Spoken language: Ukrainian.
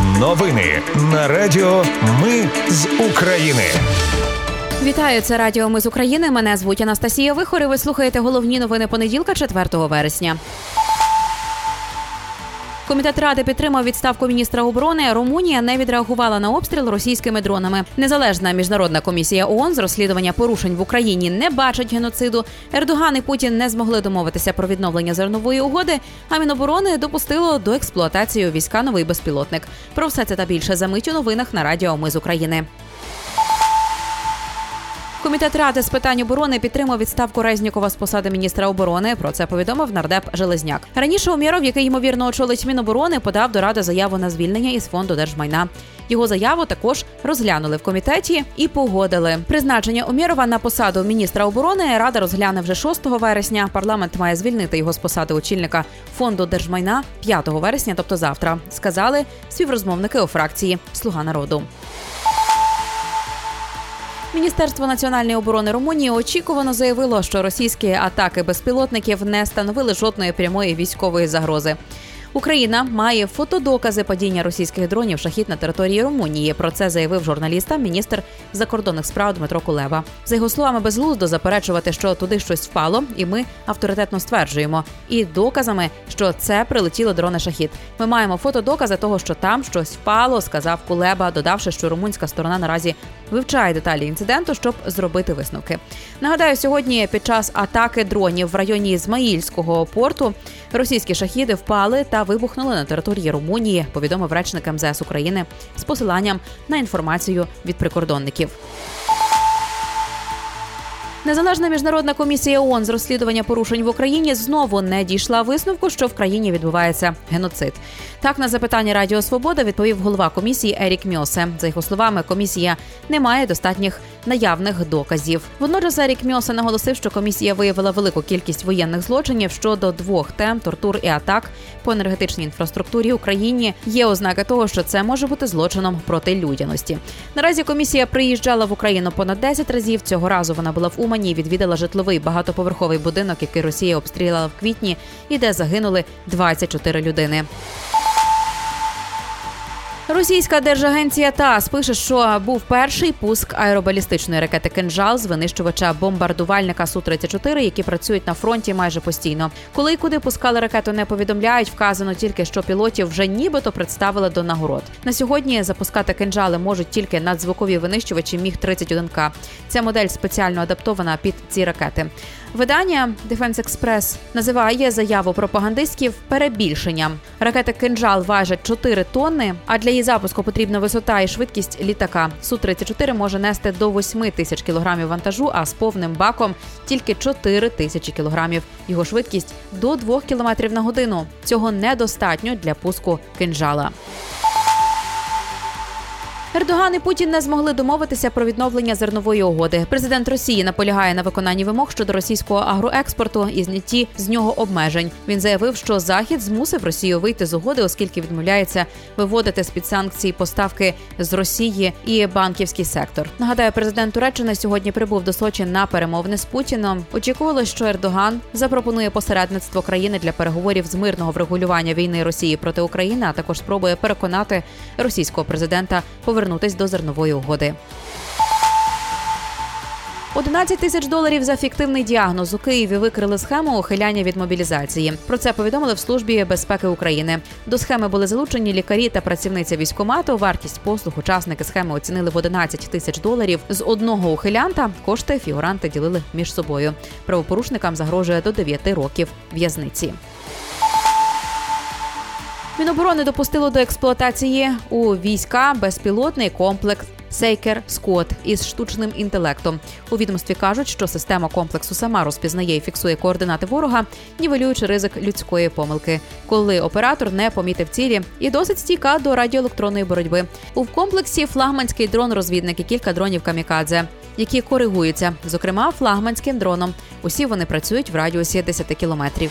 Новини на Радіо Ми з України. Вітаю, це Радіо Ми з України. Мене звуть Анастасія Вихор і Ви слухаєте головні новини понеділка, 4 вересня. Комітет ради підтримав відставку міністра оборони. Румунія не відреагувала на обстріл російськими дронами. Незалежна міжнародна комісія ООН з розслідування порушень в Україні не бачить геноциду. Ердоган і Путін не змогли домовитися про відновлення зернової угоди. А міноборони допустило до експлуатації війська новий безпілотник. Про все це та більше за мить у новинах на Радіо Ми з України. Комітет ради з питань оборони підтримав відставку Резнікова з посади міністра оборони. Про це повідомив нардеп Железняк. Раніше Умєров, який ймовірно очолить Міноборони, подав до ради заяву на звільнення із фонду держмайна. Його заяву також розглянули в комітеті і погодили. Призначення Умєрова на посаду міністра оборони рада розгляне вже 6 вересня. Парламент має звільнити його з посади очільника фонду держмайна 5 вересня, тобто завтра. Сказали співрозмовники у фракції Слуга народу. Міністерство національної оборони Румунії очікувано заявило, що російські атаки безпілотників не становили жодної прямої військової загрози. Україна має фотодокази падіння російських дронів шахід на території Румунії. Про це заявив журналістам міністр закордонних справ Дмитро Кулеба. За його словами, безглуздо заперечувати, що туди щось впало, і ми авторитетно стверджуємо. І доказами, що це прилетіло дрони шахід. Ми маємо фотодокази того, що там щось впало, сказав Кулеба, додавши, що румунська сторона наразі вивчає деталі інциденту, щоб зробити висновки. Нагадаю, сьогодні під час атаки дронів в районі Ізмаїльського порту російські шахіди впали та вибухнули на території Румунії. Повідомив речник МЗС України з посиланням на інформацію від прикордонників. Незалежна міжнародна комісія ООН з розслідування порушень в Україні знову не дійшла висновку, що в країні відбувається геноцид. Так на запитання Радіо Свобода відповів голова комісії Ерік Мьосе. За його словами, комісія не має достатніх наявних доказів. Водночас Ерік Мьосе наголосив, що комісія виявила велику кількість воєнних злочинів щодо двох тем тортур і атак по енергетичній інфраструктурі Україні. Є ознаки того, що це може бути злочином проти людяності. Наразі комісія приїжджала в Україну понад 10 разів. Цього разу вона була в Умані і відвідала житловий багатоповерховий будинок, який Росія обстріляла в квітні, і де загинули 24 людини. Російська держагенція ТАСС пише, що був перший пуск аеробалістичної ракети «Кинжал» з винищувача бомбардувальника су 34 які працюють на фронті майже постійно. Коли і куди пускали ракету, не повідомляють. Вказано тільки, що пілотів вже нібито представили до нагород. На сьогодні запускати кинжали можуть тільки надзвукові винищувачі Міг 31 к Ця модель спеціально адаптована під ці ракети. Видання Defense Express називає заяву пропагандистів перебільшенням. Ракети кинжал важать 4 тонни. А для запуску потрібна висота і швидкість літака. су 34 може нести до 8 тисяч кілограмів вантажу, а з повним баком тільки 4 тисячі кілограмів. Його швидкість до 2 кілометрів на годину. Цього недостатньо для пуску кинжала. Ердоган і Путін не змогли домовитися про відновлення зернової угоди. Президент Росії наполягає на виконанні вимог щодо російського агроекспорту і знятті з нього обмежень. Він заявив, що Захід змусив Росію вийти з угоди, оскільки відмовляється виводити з під санкцій поставки з Росії і банківський сектор. Нагадаю, президент Туреччини сьогодні прибув до Сочі на перемовини з Путіном. Очікувалось, що Ердоган запропонує посередництво країни для переговорів з мирного врегулювання війни Росії проти України, а також спробує переконати російського президента повернути повернутись до зернової угоди. 11 тисяч доларів за фіктивний діагноз у Києві викрили схему ухиляння від мобілізації. Про це повідомили в службі безпеки України. До схеми були залучені лікарі та працівниця військомату. Вартість послуг учасники схеми оцінили в 11 тисяч доларів. З одного ухилянта кошти фігуранти ділили між собою. Правопорушникам загрожує до 9 років в'язниці. Міноборони допустило до експлуатації у війська безпілотний комплекс. Сейкер Скот із штучним інтелектом у відомстві кажуть, що система комплексу сама розпізнає і фіксує координати ворога, нівелюючи ризик людської помилки, коли оператор не помітив цілі і досить стійка до радіоелектронної боротьби. У комплексі флагманський дрон-розвідник і кілька дронів камікадзе, які коригуються, зокрема флагманським дроном. Усі вони працюють в радіусі 10 кілометрів.